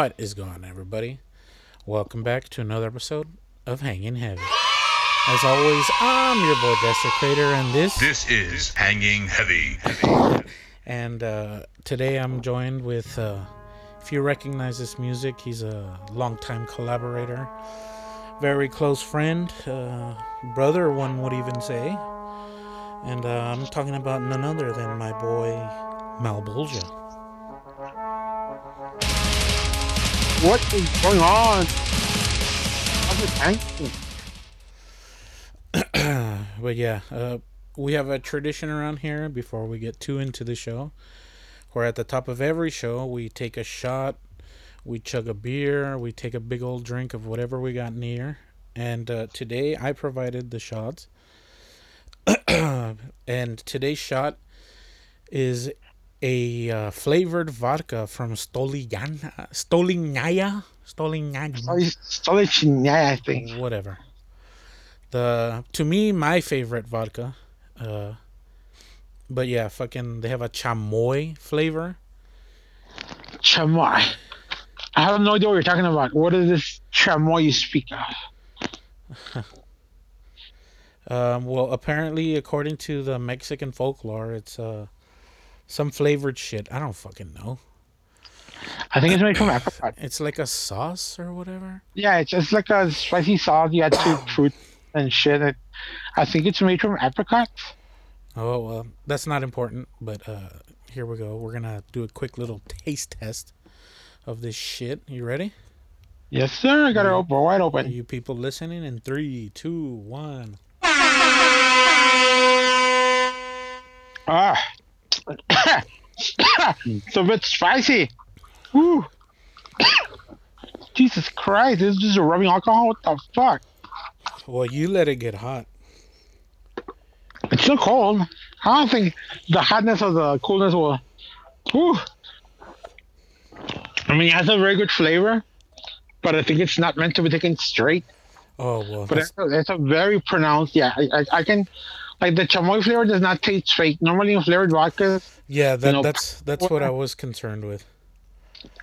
What is going on, everybody? Welcome back to another episode of Hanging Heavy. As always, I'm your boy Desecrator, and this This is Hanging Heavy. and uh, today I'm joined with. Uh, if you recognize this music, he's a longtime collaborator, very close friend, uh, brother, one would even say. And uh, I'm talking about none other than my boy Malbolgia. What is going on? But yeah, uh, we have a tradition around here before we get too into the show, where at the top of every show we take a shot, we chug a beer, we take a big old drink of whatever we got near, and uh, today I provided the shots. and today's shot is a uh, flavored vodka from Stoliana, Stolinaya, Stolinaya Sorry, sorry, I think. whatever. The to me my favorite vodka, uh, but yeah, fucking they have a chamoy flavor. Chamoy. I have no idea what you're talking about. What is this chamoy you speak of? Um, well, apparently, according to the Mexican folklore, it's uh some flavored shit. I don't fucking know. I think it's made from apricot. It's like a sauce or whatever. Yeah, it's just like a spicy sauce. You add sweet fruit and shit. It, I think it's made from apricot. Oh well, that's not important. But uh, here we go. We're gonna do a quick little taste test of this shit. You ready? Yes, sir. I got it open, wide Are open. you people listening? In three, two, one. Ah. it's a bit spicy. Woo. Jesus Christ, this is just rubbing alcohol? What the fuck? Well, you let it get hot. It's still cold. I don't think the hotness or the coolness will. Whew. I mean, it has a very good flavor, but I think it's not meant to be taken straight. Oh well, But it's a, it's a very pronounced. Yeah, I, I, I can. Like the chamoy flavor does not taste straight. Normally in flavored vodkas, yeah, that, know, that's that's what I was concerned with.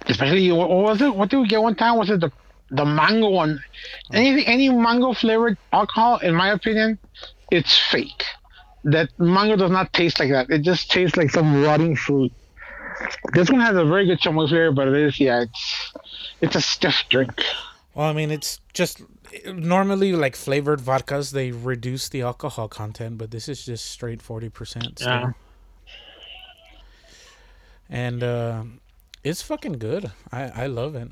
especially what what was it? What did we get one time? Was it the the mango one? Oh. Anything, any mango flavored alcohol, in my opinion, it's fake. That mango does not taste like that. It just tastes like some rotting fruit. This one has a very good chamoy flavor, but it is yeah, it's it's a stiff drink. Well, I mean, it's just normally like flavored vodkas they reduce the alcohol content, but this is just straight forty percent. Yeah. and uh, it's fucking good. I I love it.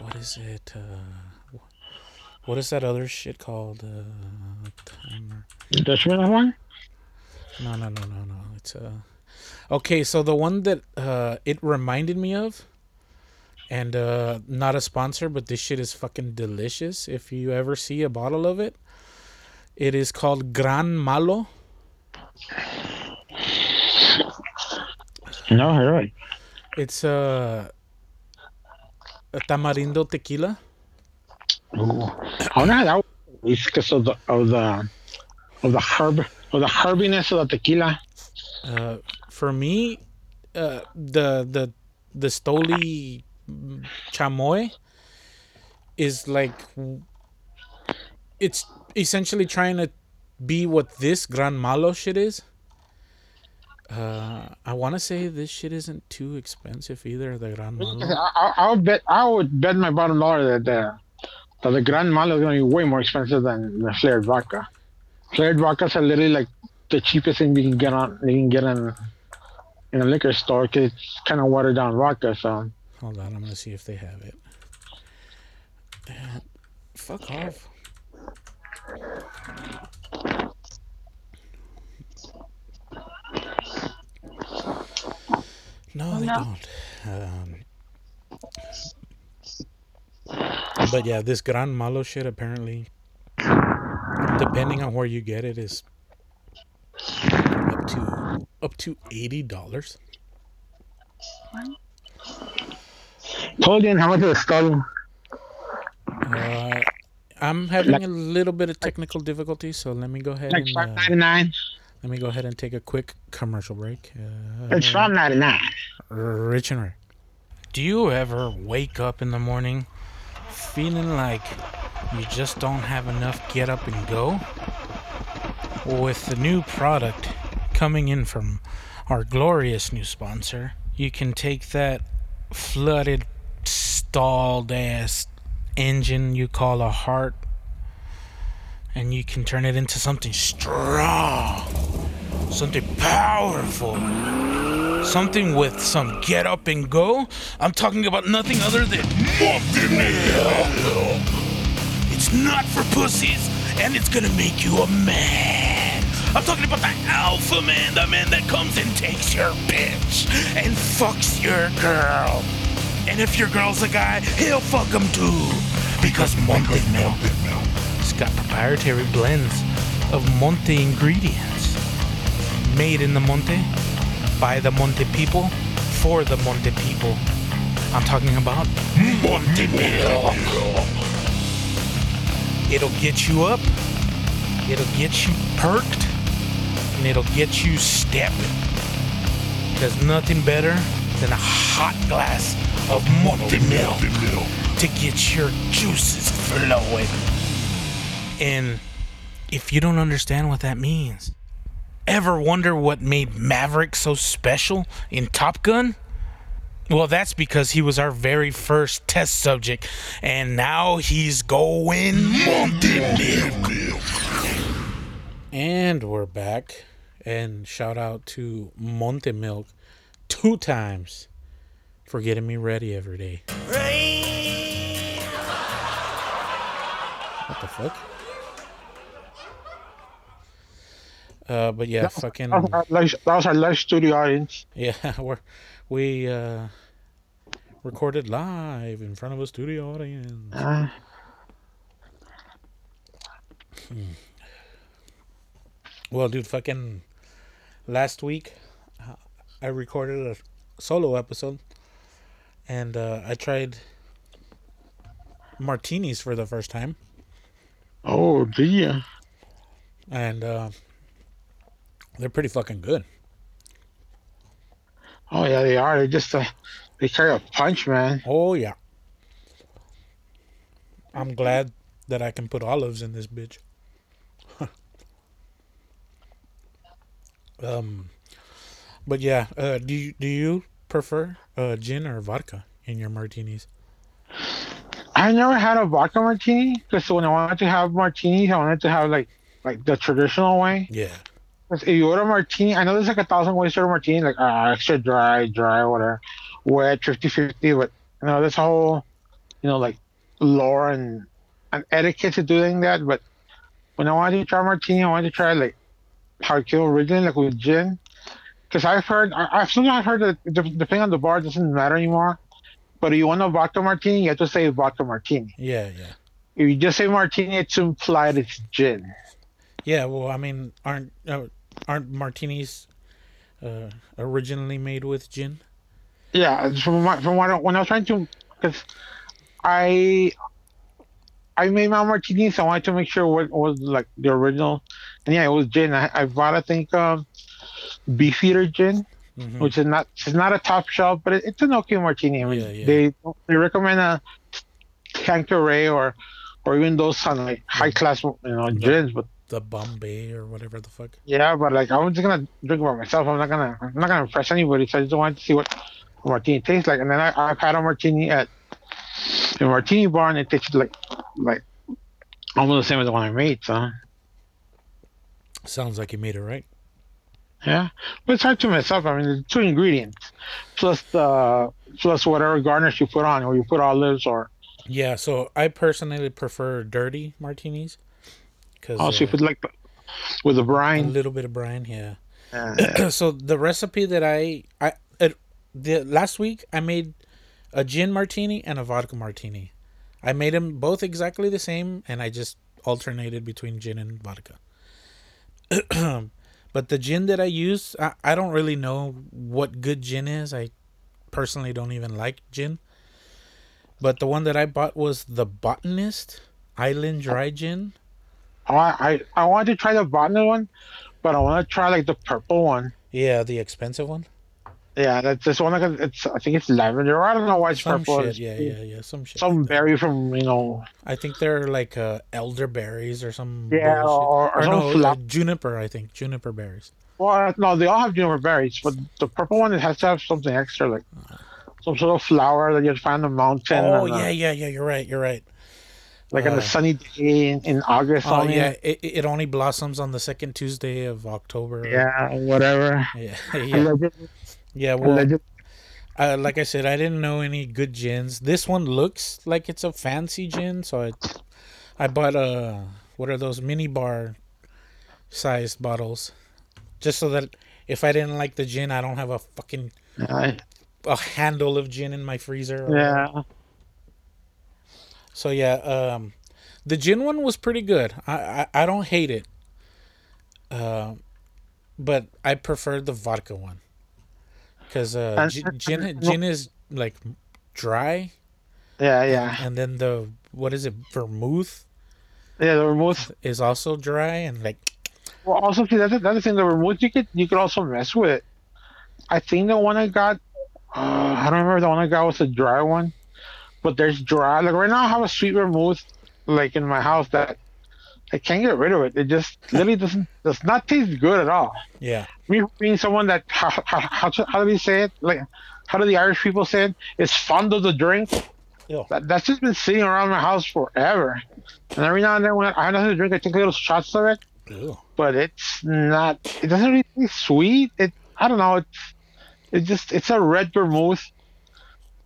What is it? Uh, what is that other shit called? Uh, timer. Dutchman one? No, no, no, no, no. It's uh Okay, so the one that uh it reminded me of and uh not a sponsor, but this shit is fucking delicious. If you ever see a bottle of it, it is called Gran Malo. No, really. It's uh a tamarindo tequila. Ooh. I wonder how that was because of the of the of the herb of the herbiness of the tequila. Uh for me, uh the the the Stoli chamoy is like it's essentially trying to be what this Gran Malo shit is. Uh, I want to say this shit isn't too expensive either. The Gran Malo. I, would bet I would bet my bottom dollar that the that the Gran Malo is going to be way more expensive than the flavored vodka. Flavored vodkas are literally like the cheapest thing you can get on you can get in in a liquor store because it's kind of watered down vodka. So Hold on, I'm gonna see if they have it. Uh, fuck off. No, they don't. Um, but yeah, this Gran Malo shit apparently, depending on where you get it, is up to up to eighty dollars. Polian, how much is a stone? Uh, I'm having a little bit of technical difficulty, so let me go ahead Like and five uh, ninety nine. let me go ahead and take a quick commercial break. Uh, It's five ninety nine. Rich and Rare. Do you ever wake up in the morning feeling like you just don't have enough get up and go? With the new product coming in from our glorious new sponsor, you can take that flooded, stalled ass engine you call a heart and you can turn it into something strong, something powerful, something with some get up and go. I'm talking about nothing other than Multi-Meal. It's not for pussies, and it's gonna make you a man. I'm talking about the alpha man, the man that comes and takes your bitch and fucks your girl. And if your girl's a guy, he'll fuck him too. Because Monte Milk it's got proprietary blends of Monte ingredients. Made in the Monte, by the Monte people, for the Monte people. I'm talking about Monte Milk. It'll get you up, it'll get you perked, and it'll get you stepping. There's nothing better than a hot glass of Monte Milk to get your juices flowing. And if you don't understand what that means, ever wonder what made Maverick so special in Top Gun? Well, that's because he was our very first test subject, and now he's going Monte Milk. And we're back. And shout out to Monte Milk two times for getting me ready every day. What the fuck? Uh, but yeah, fucking That was our live, that was our live studio audience. yeah, we're we uh recorded live in front of a studio audience. Uh, Well, dude, fucking last week I recorded a solo episode, and uh, I tried martinis for the first time, oh, dear. and uh, they're pretty fucking good. Oh, yeah, they are. They just, uh, they carry a punch, man. Oh yeah. I'm glad that I can put olives in this bitch. um, but yeah, uh, do you do you prefer uh, gin or vodka in your martinis? I never had a vodka martini because when I wanted to have martinis, I wanted to have like like the traditional way. Yeah, 'Cause if you order a martini, I know there's like a thousand ways to order a martini, like uh, extra dry, dry, whatever, wet, 50 50. But you know, this whole, you know, like lore and, and etiquette to doing that. But when I wanted to try martini, I wanted to try like how it came originally, like with gin. Because I've heard, I, I've sometimes heard that de- depending on the bar, doesn't matter anymore. But if you want a vodka martini, you have to say vodka martini. yeah, yeah, If you just say martini, it's implied it's gin. yeah. Well, I mean, aren't uh, aren't martinis uh, originally made with gin? Yeah, from my, from what I, when I was trying to, because I I made my martini, so I wanted to make sure what was like the original, and yeah, it was gin. I, I bought I think um, Beefeater gin, Mhm. which is not it's not a top shelf, but it, it's an okay martini. I mean, Yeah, yeah. they they recommend a Tanqueray or or even those on like high class you know gins, but The Bombay or whatever the fuck. yeah, but like I'm just gonna drink by myself. I'm not gonna I'm not gonna impress anybody. So I just wanted to see what martini tastes like. And then I, I've had a martini at a martini bar, and it tasted like like almost the same as the one I made. So Sounds like you made it right. Yeah, but it's hard to mess up. I mean, there's two ingredients plus the plus whatever garnish you put on, or you put olives, or Yeah, so I personally prefer dirty martinis because also you put like with the a brine. A little bit of brine. Yeah. Uh, so the recipe that I I it, the last week I made a gin martini and a vodka martini. I made them both exactly the same, and I just alternated between gin and vodka. but the gin that I use, I, I don't really know what good gin is. I personally don't even like gin. But the one that I bought was the Botanist Islay Dry Gin. I I I wanted to try the botanist one, but I want to try like the purple one. Yeah, the expensive one. Yeah, that's this one. Like it's I think it's lavender. I don't know why it's Some purple. shit. Yeah, yeah, yeah. Some shit. Some like berry from you know. I think they're like uh, elderberries or some. Yeah, or, or, or no, uh, juniper. I think juniper berries. Well, no, they all have juniper berries, but the purple one it has to have something extra, like some sort of flower that you'd find on the mountain. Oh and, uh, yeah, yeah, yeah. You're right. You're right. like on Uh, a sunny day in, in August. Oh yeah, it, it only blossoms on the second Tuesday of October. yeah, whatever. yeah, yeah. Yeah well, uh, like I said, I didn't know any good gins. This one looks like it's a fancy gin, so I, I bought a what are those mini bar sized bottles, just so that if I didn't like the gin, I don't have a fucking I- a handle of gin in my freezer. or- yeah, So yeah, um, the gin one was pretty good. I I, I don't hate it. Uh, but I prefer the vodka one. Cause uh, And- gin gin is like dry, yeah, yeah, and then the what is it vermouth yeah. The vermouth. is also dry and like Well, also see that's another thing. The vermouth you could you could also mess with. I think the one I got, uh, I don't remember the one I got was a dry one, but there's dry. Like right now, I have a sweet vermouth like in my house that I can't get rid of it. It just really doesn't does not taste good at all. yeah Me being someone that how how how, how do we say it? Like how do the Irish people say it? it? Is fond of the drink. Ew. That, that's just been sitting around my house forever. And every now and then when I have nothing to drink, I take little shots of it. Ew. But it's not. It doesn't really taste sweet. It. I don't know. It's. It just. It's a red vermouth,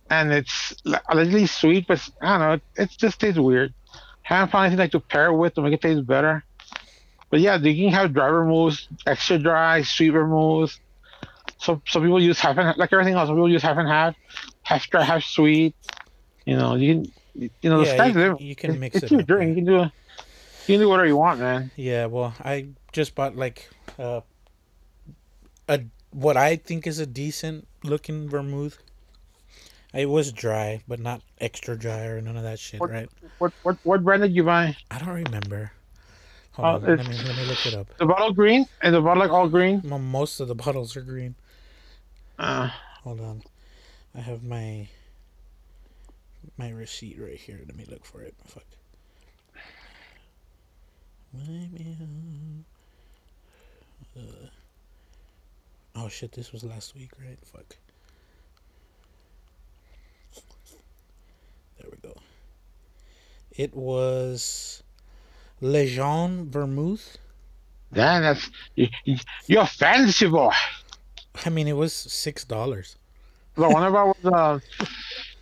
and it's li- allegedly sweet, but I don't know. It, it just tastes weird. Haven't found anything like to pair with to make it taste better. But yeah, you can have dry vermouth, extra dry, sweet vermouth. Some some people use half and like everything else. Some people use half and half, half dry, half sweet. You know, you can. You know, the Yeah, you- the limit. you can It's- mix it's it your up, drink. You can do. a, You can do whatever you want, man. Yeah, well, I just bought like uh, a what I think is a decent looking vermouth. It was dry, but not extra dry or none of that shit, What- right? What what what brand did you buy? I don't remember. Hold Oh, on, let me let me look it up. The bottle green? Is the bottle like all green? Mo- Most of the bottles are green. Uh, Hold on, I have my my receipt right here. Let me look for it. Fuck. Uh, oh shit! This was last week, right? Fuck. There we go. It was Lejeune Vermouth. damn, that's you, you- you're a fancy boy. I mean, it was six dollars. The one about was uh,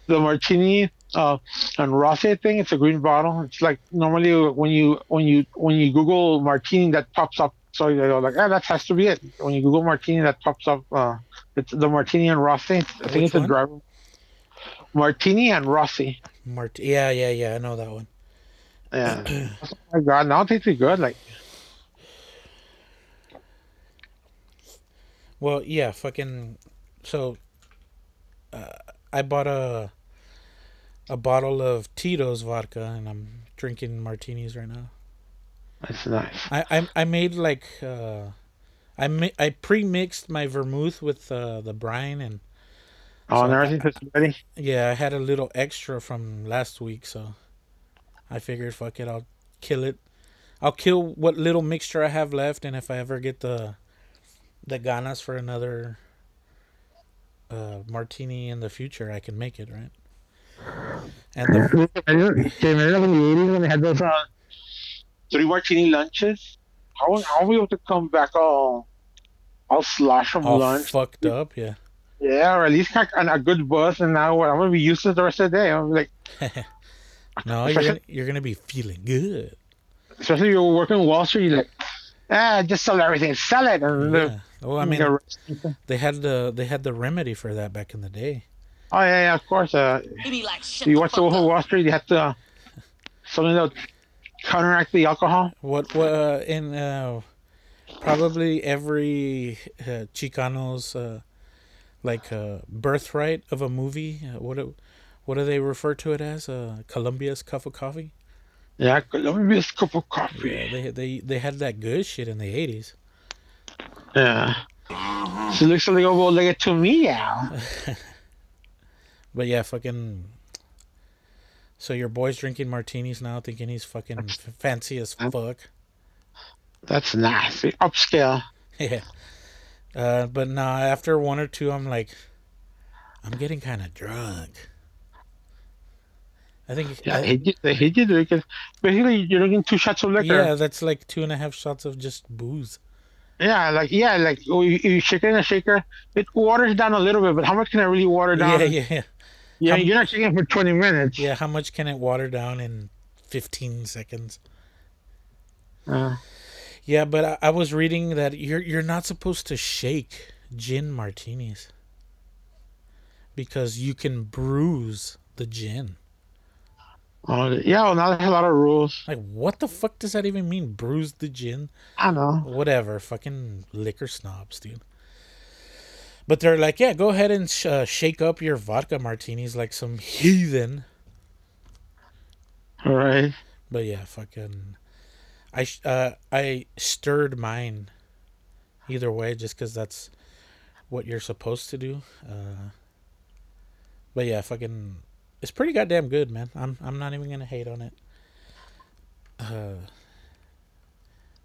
the martini uh, and Rosé thing. It's a green bottle. It's like normally when you when you when you Google martini, that pops up. So you go like, ah, that has to be it. When you Google martini, that pops up. Uh, it's the martini and Rosé. I think Which it's a one? driver. Martini and Rossi. Mart. Yeah, yeah, yeah. I know that one. Yeah. oh my god, now tastes good. Like Well, yeah, fucking. So, uh, I bought a a bottle of Tito's vodka, and I'm drinking martinis right now. that's nice. I I, I made like uh, I mi- I pre-mixed my vermouth with uh, the brine, and Oh, and So- everything's ready. yeah, I had a little extra from last week, so I figured, fuck it, I'll kill it. I'll kill what little mixture I have left, and if I ever get the the ganas for another uh, martini in the future, I can make it right. And the, I remember in the 80s when they had those uh, three martini lunches. How how we able to come back all all slosh from all lunch? fucked up, yeah. Yeah, or at least like an, a good buzz, and now I'm gonna be useless the rest of the day. I'm like, No, you're gonna, you're gonna be feeling good. especially if you're working Wall Street, you're like, ah, just sell everything, sell it. And the- Yeah. Well, I mean, they had the they had the remedy for that back in the day. oh yeah, yeah, of course. Uh, He like, you the watch the fuck Wolf of. Wall Street, you have to uh, something that counteract the alcohol. What what uh, in uh, probably every uh, Chicano's uh, like uh, birthright of a movie. Uh, what do, what do they refer to it as? Uh, Colombia's cup of coffee. Yeah, let me be a cup of coffee. Yeah, they they they had that good shit in the eighties. Yeah. It looks like go like to me now. But yeah, fucking. So your boy's drinking martinis now, thinking he's fucking fancy as fuck. That's nasty. Upscale. Yeah. Uh, but nah, after one or two, I'm like, I'm getting kind of drunk. I think. Yeah, I- he did, he did drinking. Basically, you're drinking two shots of liquor. yeah, that's like two and a half shots of just booze. Yeah, like yeah, like oh, you, you shake it in a shaker, it waters down a little bit, but how much can I really water down? Yeah, yeah, yeah. Yeah, How- you're not shaking it for 20 minutes. Yeah, how much can it water down in 15 seconds? Uh, Yeah, but I, I was reading that you're you're not supposed to shake gin martinis because you can bruise the gin. oh, yeah, well, now there's a lot of rules. Like, what the fuck does that even mean? Bruise the gin? I know. Whatever, fucking liquor snobs, dude. But they're like, yeah, go ahead and sh- uh, shake up your vodka martinis like some heathen. All right. But yeah, fucking, I uh I stirred mine. Either way, just because that's what you're supposed to do. Uh, but yeah, fucking, it's pretty goddamn good, man. I'm I'm not even gonna hate on it. Uh,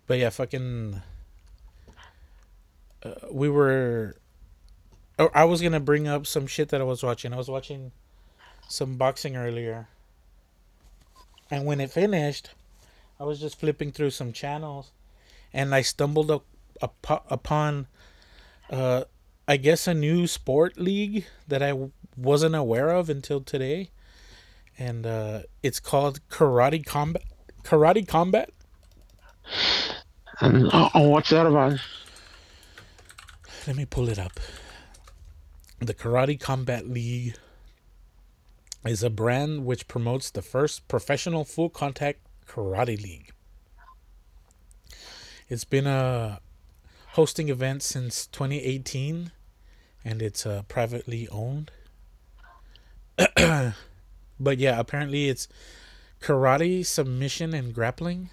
but yeah, fucking, uh, we were. Oh, I was gonna bring up some shit that I was watching. I was watching some boxing earlier. And when it finished, I was just flipping through some channels, and I stumbled up, up upon, uh, I guess a new sport league that I w- wasn't aware of until today, and uh, it's called Karate Combat. Karate Combat. And oh, oh, what's that about? Let me pull it up. The Karate Combat League is a brand which promotes the first professional full contact karate league. It's been a hosting event since 2018 and it's uh, privately owned. but yeah, apparently it's karate, submission, and grappling.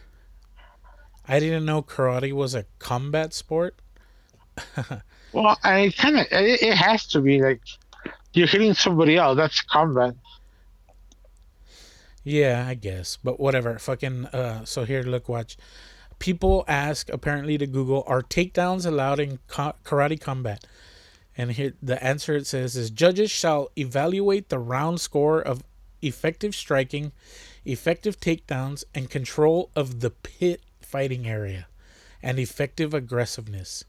I didn't know karate was a combat sport. Well, I kind of it, it has to be like you're hitting somebody else. That's combat. Yeah, I guess. But whatever. Fucking uh so here look watch. People ask apparently to Google are takedowns allowed in karate combat? And here the answer it says is judges shall evaluate the round score of effective striking, effective takedowns and control of the pit fighting area and effective aggressiveness.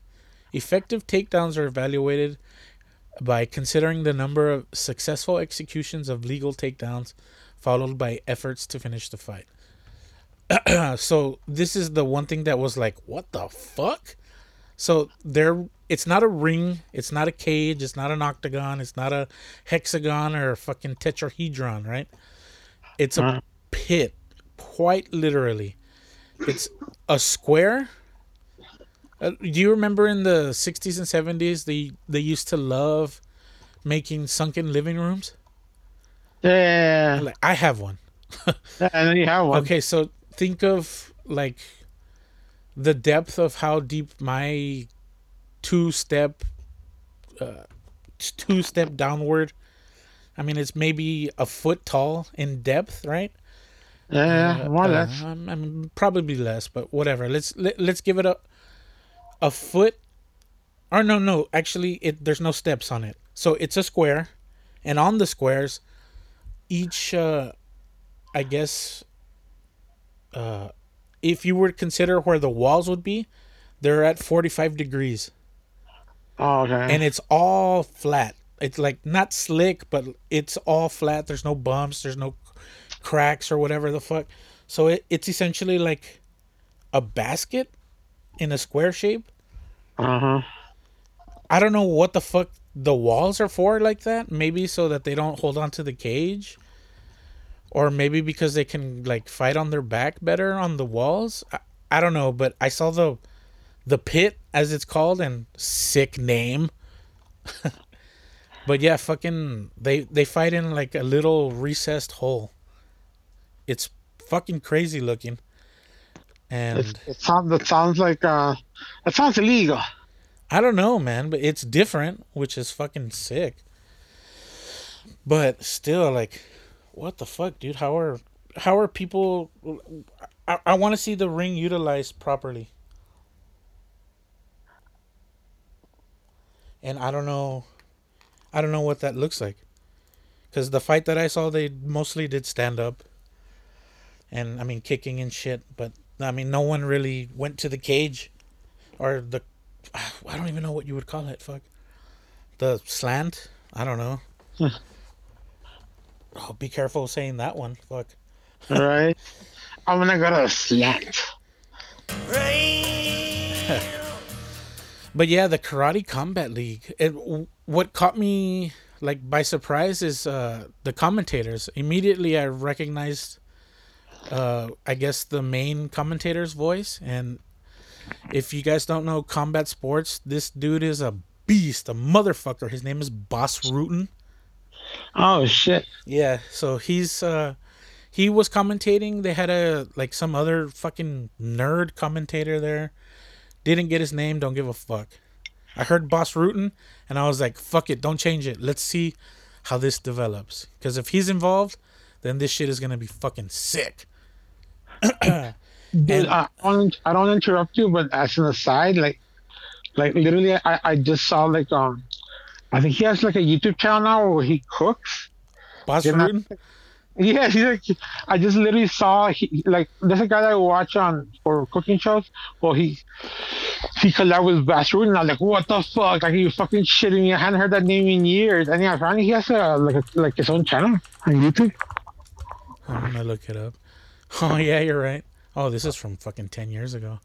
Effective takedowns are evaluated by considering the number of successful executions of legal takedowns followed by efforts to finish the fight. so this is the one thing that was like, what the fuck? So there, it's not a ring, it's not a cage, it's not an octagon, it's not a hexagon or a fucking tetrahedron, right? It's a Uh. pit, quite literally. It's a square. Uh, do you remember in the '60s and '70s they they used to love making sunken living rooms? Yeah, Like I have one. yeah, and then you have one. Okay, so think of like the depth of how deep my two step uh two step downward I mean it's maybe a foot tall in depth, right? Yeah, yeah, more or Uh, less. um, I mean, probably less, but whatever. Let's let, let's give it a a foot. Or no, no. Actually, it there's no steps on it. So it's a square, and on the squares, each uh, I guess, uh, if you were to consider where the walls would be, they're at 45 degrees, Oh, okay. and it's all flat. It's like not slick, but it's all flat. There's no bumps. There's no cracks or whatever the fuck. So it, it's essentially like a basket in a square shape. uh huh. I don't know what the fuck the walls are for like that. Maybe so that they don't hold on to the cage. Or maybe because they can like fight on their back better on the walls. I, I don't know, but I saw the the pit as it's called and sick name. but yeah, fucking they they fight in like a little recessed hole. It's fucking crazy looking. And It, it sounds. It sounds like. Uh, it sounds illegal. I don't know, man, but it's different, which is fucking sick. But still, like, what the fuck, dude? How are how are people? I, I want to see the ring utilized properly. And I don't know, I don't know what that looks like. Because the fight that I saw, they mostly did stand up. And I mean, kicking and shit. But I mean, no one really went to the cage or the. I don't even know what you would call it. Fuck. The slant? I don't know. Hmm. Oh, be careful saying that one. Fuck. Right? I'm gonna go to slant. But yeah, the Karate Combat League. It, what caught me like by surprise is uh, the commentators. Immediately, I recognized, uh, I guess, the main commentator's voice. And if you guys don't know combat sports, this dude is a beast, a motherfucker. His name is Bas Rutten. Oh shit. Yeah, so he's uh he was commentating. They had a like some other fucking nerd commentator there. Didn't get his name, don't give a fuck. I heard Bas Rutten and I was like, fuck it, don't change it. Let's see how this develops. Cuz if he's involved, then this shit is going to be fucking sick. Dude, And- I, don't, I don't interrupt you, but as an aside, like, like literally, I, I just saw like um, I think he has like a YouTube channel now where he cooks. Not- Rutten? Yeah, he's like, I just literally saw he, like there's a guy that I watch on for cooking shows. Well, he he collabed with Bas and I'm like, what the fuck? Like, you fucking shitting me? I hadn't heard that name in years. And yeah, apparently he has a like a, like his own channel on YouTube. I'm to look it up. Oh yeah, you're right. Oh, this is from fucking 10 years ago.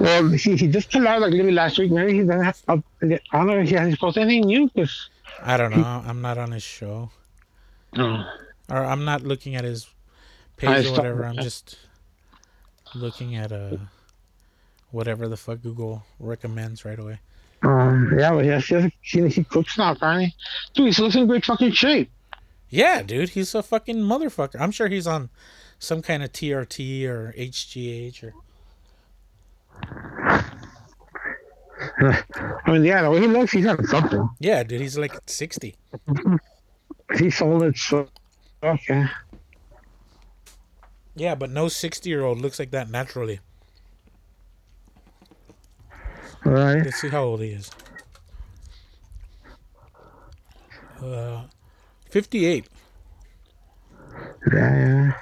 Well, he, he just collabed like maybe last week. Maybe he doesn't have. I don't know if he hasn't posted anything new. Cause I don't know. I'm not on his show. no. or I'm not looking at his page or whatever. I'm just looking at uh whatever the fuck Google recommends right away. Um, yeah, but yeah, he, has- he, he cooks now apparently. Dude, he looks in great fucking shape. Yeah, dude, he's a fucking motherfucker. I'm sure he's on some kind of TRT or HGH or I mean, yeah, the way he looks, he's on something. yeah, dude, he's like 60. He sold it so okay. Yeah, but no 60 year old looks like that naturally. All right. Let's see how old he is. Uh, 58. Yeah, yeah.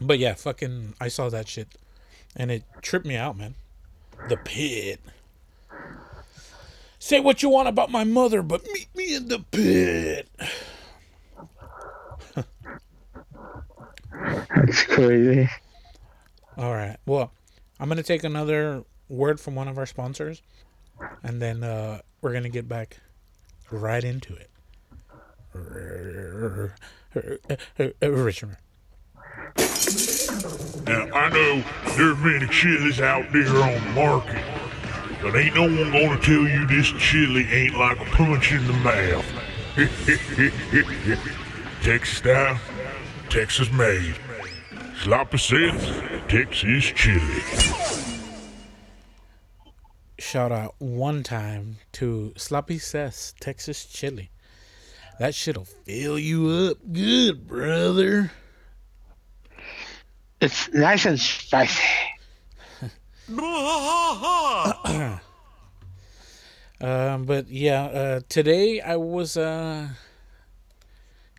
But yeah, fucking, I saw that shit, and it tripped me out, man. The pit. Say what you want about my mother, but meet me in the pit. That's crazy. All right. Well, I'm gonna take another word from one of our sponsors, and then uh, we're gonna get back right into it. Richard. Now, I know there are many chilies out there on the market, but ain't no one gonna tell you this chili ain't like a punch in the mouth. Texas style, Texas made. Sloppy Seth, Texas chili. Shout out one time to Sloppy Seth's Texas Chili. That shit'll fill you up good, brother. It's nice and spicy. Um, but yeah, uh, today I was uh,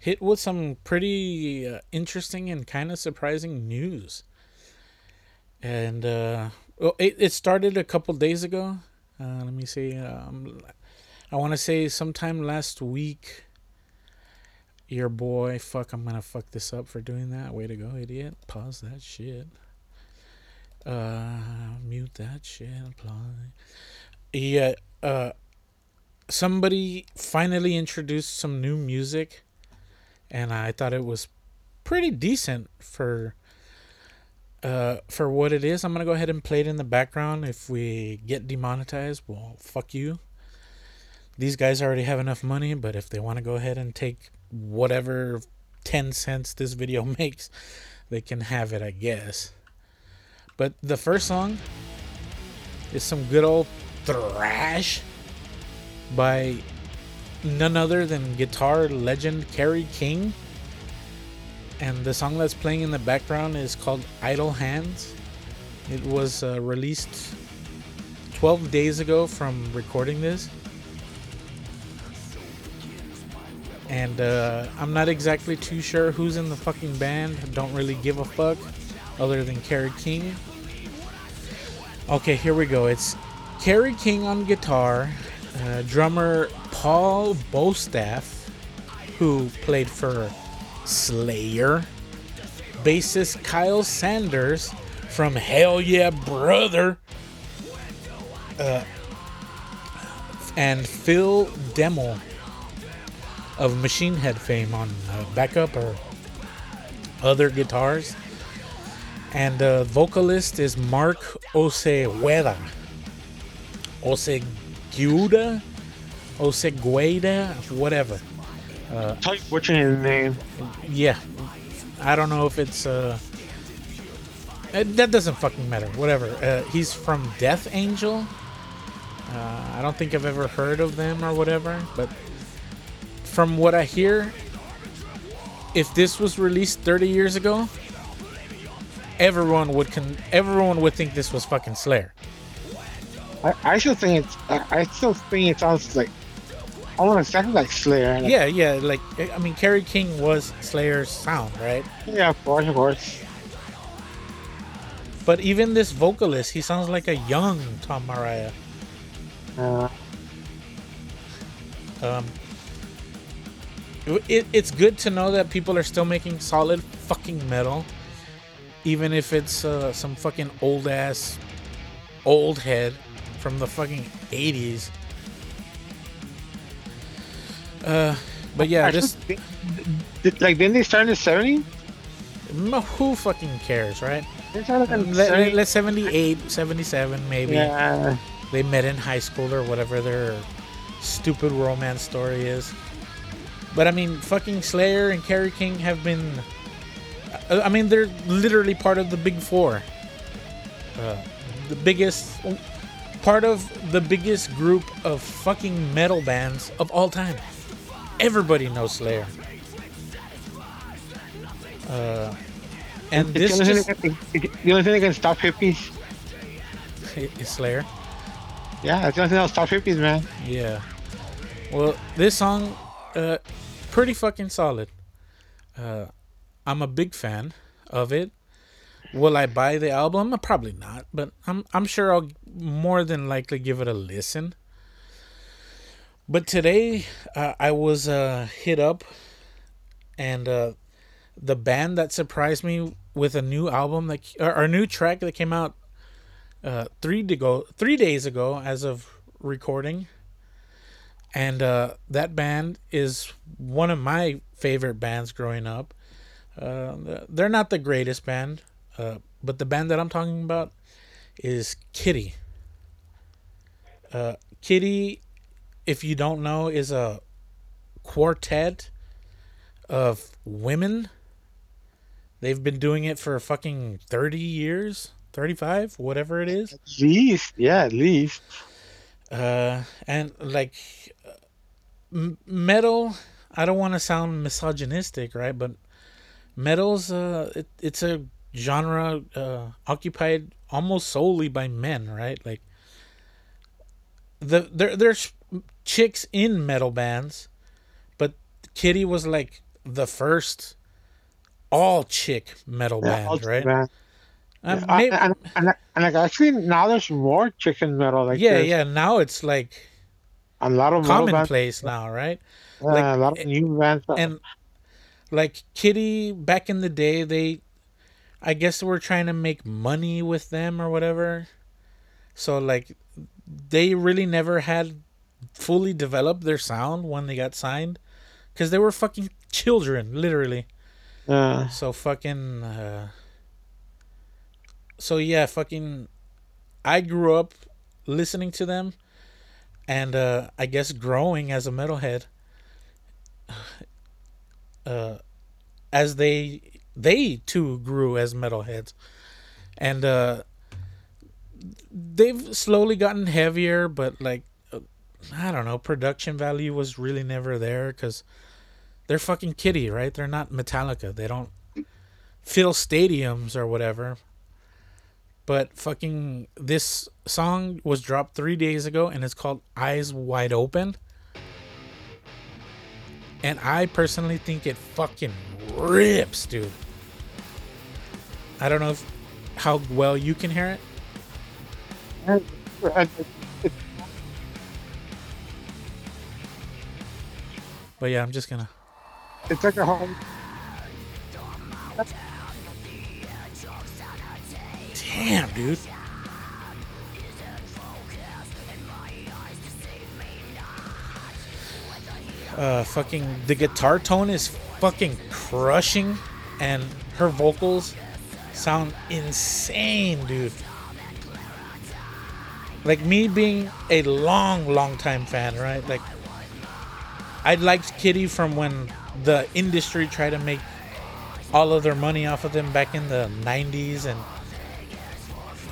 hit with some pretty uh, interesting and kind of surprising news. And uh, well, it, it started a couple days ago. Uh, let me see. Um, I want to say sometime last week. Your boy, fuck, I'm gonna fuck this up for doing that. Way to go, idiot. Pause that shit. Uh, mute that shit. Apply. Yeah, uh, somebody finally introduced some new music, and I thought it was pretty decent for uh for what it is. I'm gonna go ahead and play it in the background. If we get demonetized, well, fuck you. These guys already have enough money, but if they want to go ahead and take whatever 10 cents this video makes, they can have it, I guess. But the first song is some good old thrash by none other than guitar legend Kerry King. And the song that's playing in the background is called Idle Hands. It was uh, released 12 days ago from recording this. And uh, I'm not exactly too sure who's in the fucking band. Don't really give a fuck other than Kerry King. Okay, here we go. It's Kerry King on guitar, uh, drummer Paul Bostaph, who played for Slayer, bassist Kyle Sanders from Hell Yeah Brother, uh, and Phil Demmel of Machine Head fame on uh, backup or other guitars. And the uh, vocalist is Mark Osegueda. Osegueda? Osegueda? Whatever. Uh, Type butchering his name. Yeah. I don't know if it's. Uh, that doesn't fucking matter. Whatever. Uh, he's from Death Angel. Uh, I don't think I've ever heard of them or whatever, but from what I hear, if this was released 30 years ago, everyone would con- everyone would think this was fucking Slayer. I, I still think it's I, I still think it sounds like almost exactly like Slayer. Like, yeah, yeah. Like I mean, Kerry King was Slayer's sound, right? Yeah, of course, of course. But even this vocalist, he sounds like a young Tom Araya. Uh, um, it, it's good to know that people are still making solid fucking metal, even if it's uh, some fucking old ass old head from the fucking 80s. Uh, but yeah, just like didn't they start in the 70s? Who fucking cares, right? Let, let 78, 77 maybe. Yeah. They met in high school or whatever their stupid romance story is. But I mean, fucking Slayer and Kerry King have been. I mean, they're literally part of the big four. Uh, the biggest. Part of the biggest group of fucking metal bands of all time. Everybody knows Slayer. Uh, and this the just, thing, the only thing that can stop hippies is Slayer. Yeah, that's the only thing that'll stop hippies, man. Yeah. Well, this song, uh, pretty fucking solid. Uh, I'm a big fan of it. Will I buy the album? Probably not, but I'm I'm sure I'll more than likely give it a listen. But today uh, I was uh, hit up, and uh, the band that surprised me with a new album that or new track that came out uh, three to go three days ago as of recording and uh, that band is one of my favorite bands growing up. Uh, they're not the greatest band, uh, but the band that I'm talking about is Kittie. Uh, Kittie, if you don't know, is a quartet of women. They've been doing it for fucking 30 years, 35, whatever it is. At least, yeah, at least. Uh, and like metal i don't want to sound misogynistic right but metal's uh it, it's a genre uh occupied almost solely by men right like the there there's chicks in metal bands but Kittie was like the first all chick metal yeah, band right band. Uh, yeah, maybe, and, and, and, like actually now there's more chicken metal like yeah yeah now it's like a lot of commonplace now, right? Yeah, like, a lot of new bands. And like Kittie back in the day, they, I guess, were trying to make money with them or whatever. So like, they really never had fully developed their sound when they got signed, because they were fucking children, literally. Yeah. So fucking. Uh, so yeah, fucking. I grew up listening to them and uh, I guess growing as a metalhead, uh, as they they too grew as metalheads, and uh, they've slowly gotten heavier, but like uh, I don't know, production value was really never there because they're fucking Kittie, right? They're not Metallica. They don't fill stadiums or whatever. But fucking this song was dropped three days ago and it's called Eyes Wide Open. And I personally think it fucking rips, dude. I don't know if, how well you can hear it. But yeah, I'm just gonna. It's like a home. Damn, dude. Uh, fucking the guitar tone is fucking crushing, and her vocals sound insane, dude. Like me being a long, long time fan, right? Like I liked Kittie from when the industry tried to make all of their money off of them back in the 90s and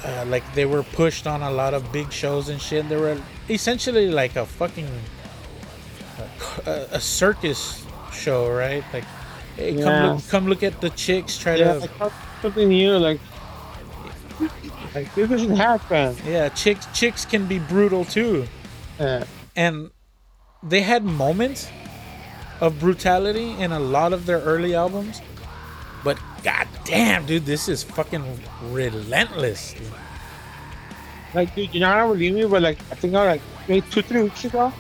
uh, like they were pushed on a lot of big shows and shit they were essentially like a fucking a, a circus show right like hey come look come look at the chicks try Yeah, to like something new, like like this doesn't happen. yeah chicks chicks can be brutal too Yeah. and they had moments of brutality in a lot of their early albums god damn dude this is fucking relentless dude. Like, dude, you're not gonna believe me, but like, I think I like maybe two, three weeks ago,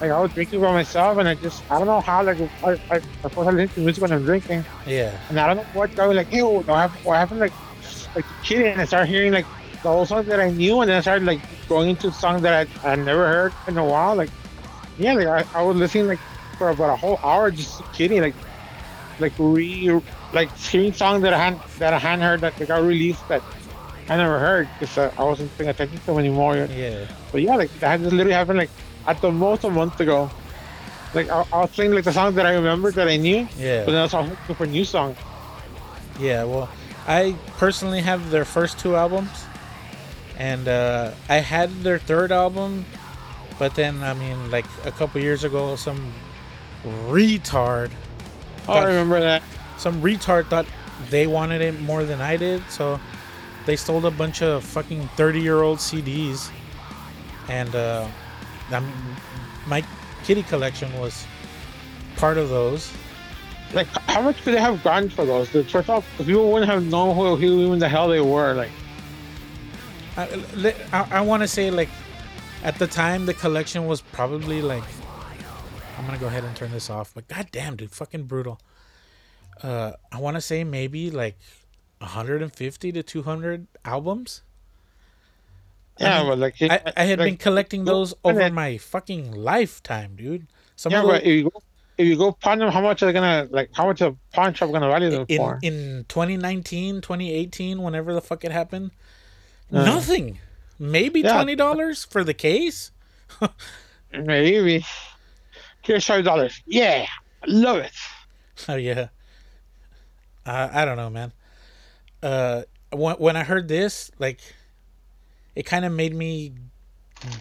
like I was drinking by myself, and I just, I don't know how, like, I, I, I listen to music when I'm drinking, yeah and I don't know what, I was like, ew, what happened, what happened, like, like kidding, and I started hearing like the old songs that I knew, and then I started like going into songs that I I never heard in a while, like, yeah, like I, I was listening like for about a whole hour just kidding, like, like re, like hearing songs that I hadn't that I hadn't heard that, that got released that. I never heard because uh, I wasn't paying attention to them anymore. yeah But yeah, like that just literally happened like at the most a month ago. Like I, I was playing like the songs that I remembered that I knew, yeah but then I was looking for new songs. Yeah, well, I personally have their first two albums, and uh, I had their third album, but then I mean, like a couple years ago, some retard, Oh, I Got- remember that. Some retard thought they wanted it more than I did, so they stole a bunch of fucking thirty-year-old CDs, and uh, my Kittie collection was part of those. Like, how much could they have gotten for those? The first off, people wouldn't have known who, who even the hell they were. Like, I, I, I want to say like at the time the collection was probably like I'm gonna go ahead and turn this off, but goddamn, dude, fucking brutal. Uh, I want to say maybe like 150 to 200 albums. yeah, mean, but like, I, I had like, been collecting those over my fucking lifetime, dude. Some yeah, but if you go, if you go pawn them, how much are they gonna like? How much a pawn shop gonna value them in for? in 2019, 2018, whenever the fuck it happened, Uh. nothing. Maybe Yeah. twenty dollars for the case. Maybe. Here's five dollars. Yeah, love it. Oh yeah. Uh, I don't know, man. Uh, when when I heard this, like, it kind of made me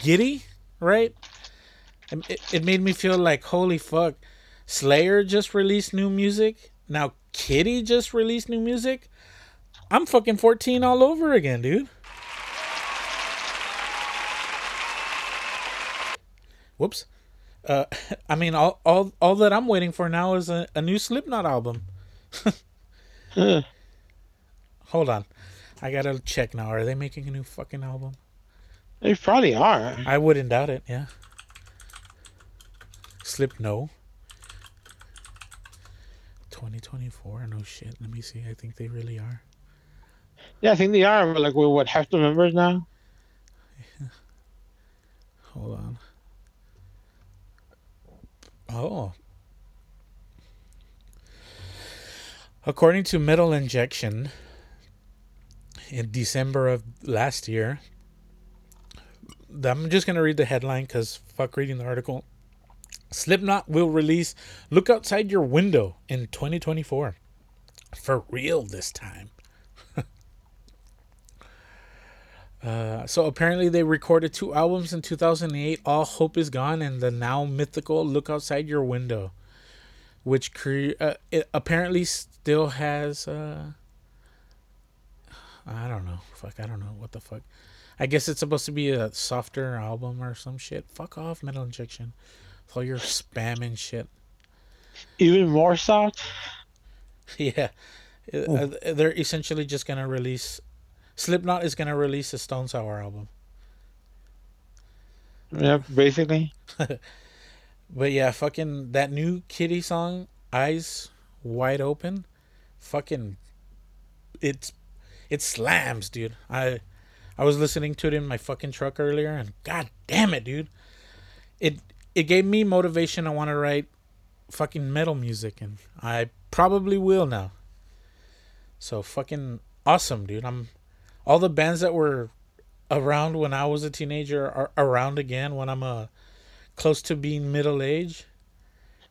giddy, right? It, it, made me feel like, holy fuck, Slayer just released new music. Now Kittie just released new music. I'm fucking 14 all over again, dude. Whoops. Uh, I mean, all, all all that I'm waiting for now is a, a new Slipknot album. Huh. Hold on, I gotta check now. Are they making a new fucking album? They probably are. I wouldn't doubt it. Yeah. Slip no. 2024. No shit. Let me see. I think they really are. Yeah, I think they are. But like, we what half the members now? Hold on. Oh. According to Metal Injection, in December of last year, I'm just going to read the headline because fuck reading the article. Slipknot will release Look Outside Your Window in 2024. For real this time. Uh, so apparently they recorded two albums in 2008. All hope is gone, and the now mythical "Look Outside Your Window," which cre- uh, apparently still has. Uh, I don't know. Fuck, I don't know what the fuck. I guess it's supposed to be a softer album or some shit. Fuck off, Metal Injection. With all your spam and shit. Even more soft. Yeah, uh, they're essentially just gonna release. Slipknot is gonna release a Stone Sour album. Yeah, basically. But yeah, fucking that new Kittie song, Eyes Wide Open, fucking, it's, it slams, dude. I, I was listening to it in my fucking truck earlier, and god damn it, dude, it it gave me motivation. I want to write fucking metal music, and I probably will now. So fucking awesome, dude. I'm all the bands that were around when I was a teenager are around again when I'm a close to being middle age.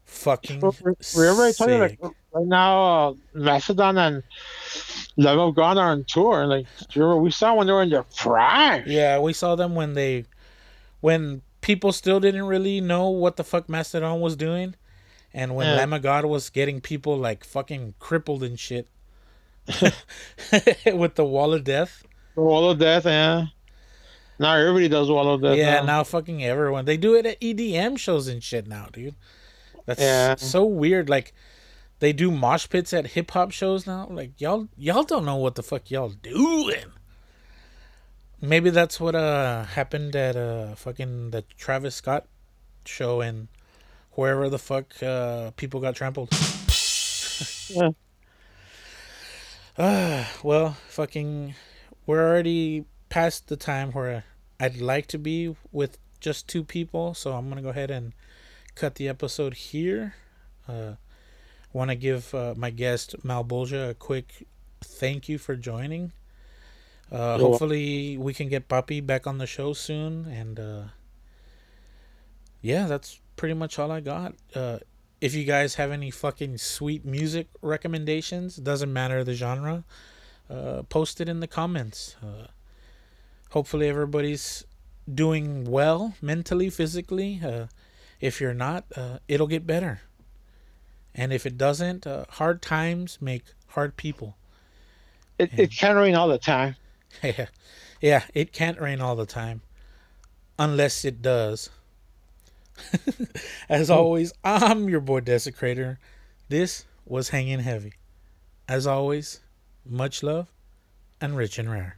Fucking Remember I told you like sick. Right now uh, Mastodon and Lamb of God are on tour. Like we saw when they were in their prime. Yeah, we saw them when they when people still didn't really know what the fuck Mastodon was doing. And when Yeah. Lamb of God was getting people like fucking crippled and shit with the wall of death. Wall of Death, yeah. Now everybody does Wall of Death. yeah, now. now fucking everyone. They do it at EDM shows and shit now, dude. That's Yeah. so weird. Like they do mosh pits at hip hop shows now. Like y'all y'all don't know what the fuck y'all doing. Maybe that's what uh happened at uh fucking the Travis Scott show and wherever the fuck uh people got trampled. Yeah. Ah, well, fucking we're already past the time where I'd like to be with just two people, so I'm gonna go ahead and cut the episode here. Uh, Want to give uh, my guest Malbolgia a quick thank you for joining. Uh, hopefully, we can get Papi back on the show soon, and uh, yeah, that's pretty much all I got. Uh, if you guys have any fucking sweet music recommendations, doesn't matter the genre, uh, post it in the comments. Uh, hopefully, everybody's doing well mentally, physically. Uh, if you're not, uh, it'll get better. And if it doesn't, uh, hard times make hard people. It, it can't rain all the time. yeah, yeah, it can't rain all the time, unless it does. As always, I'm your boy Desecrator. This was Hanging Heavy. As always, much love and rich and rare.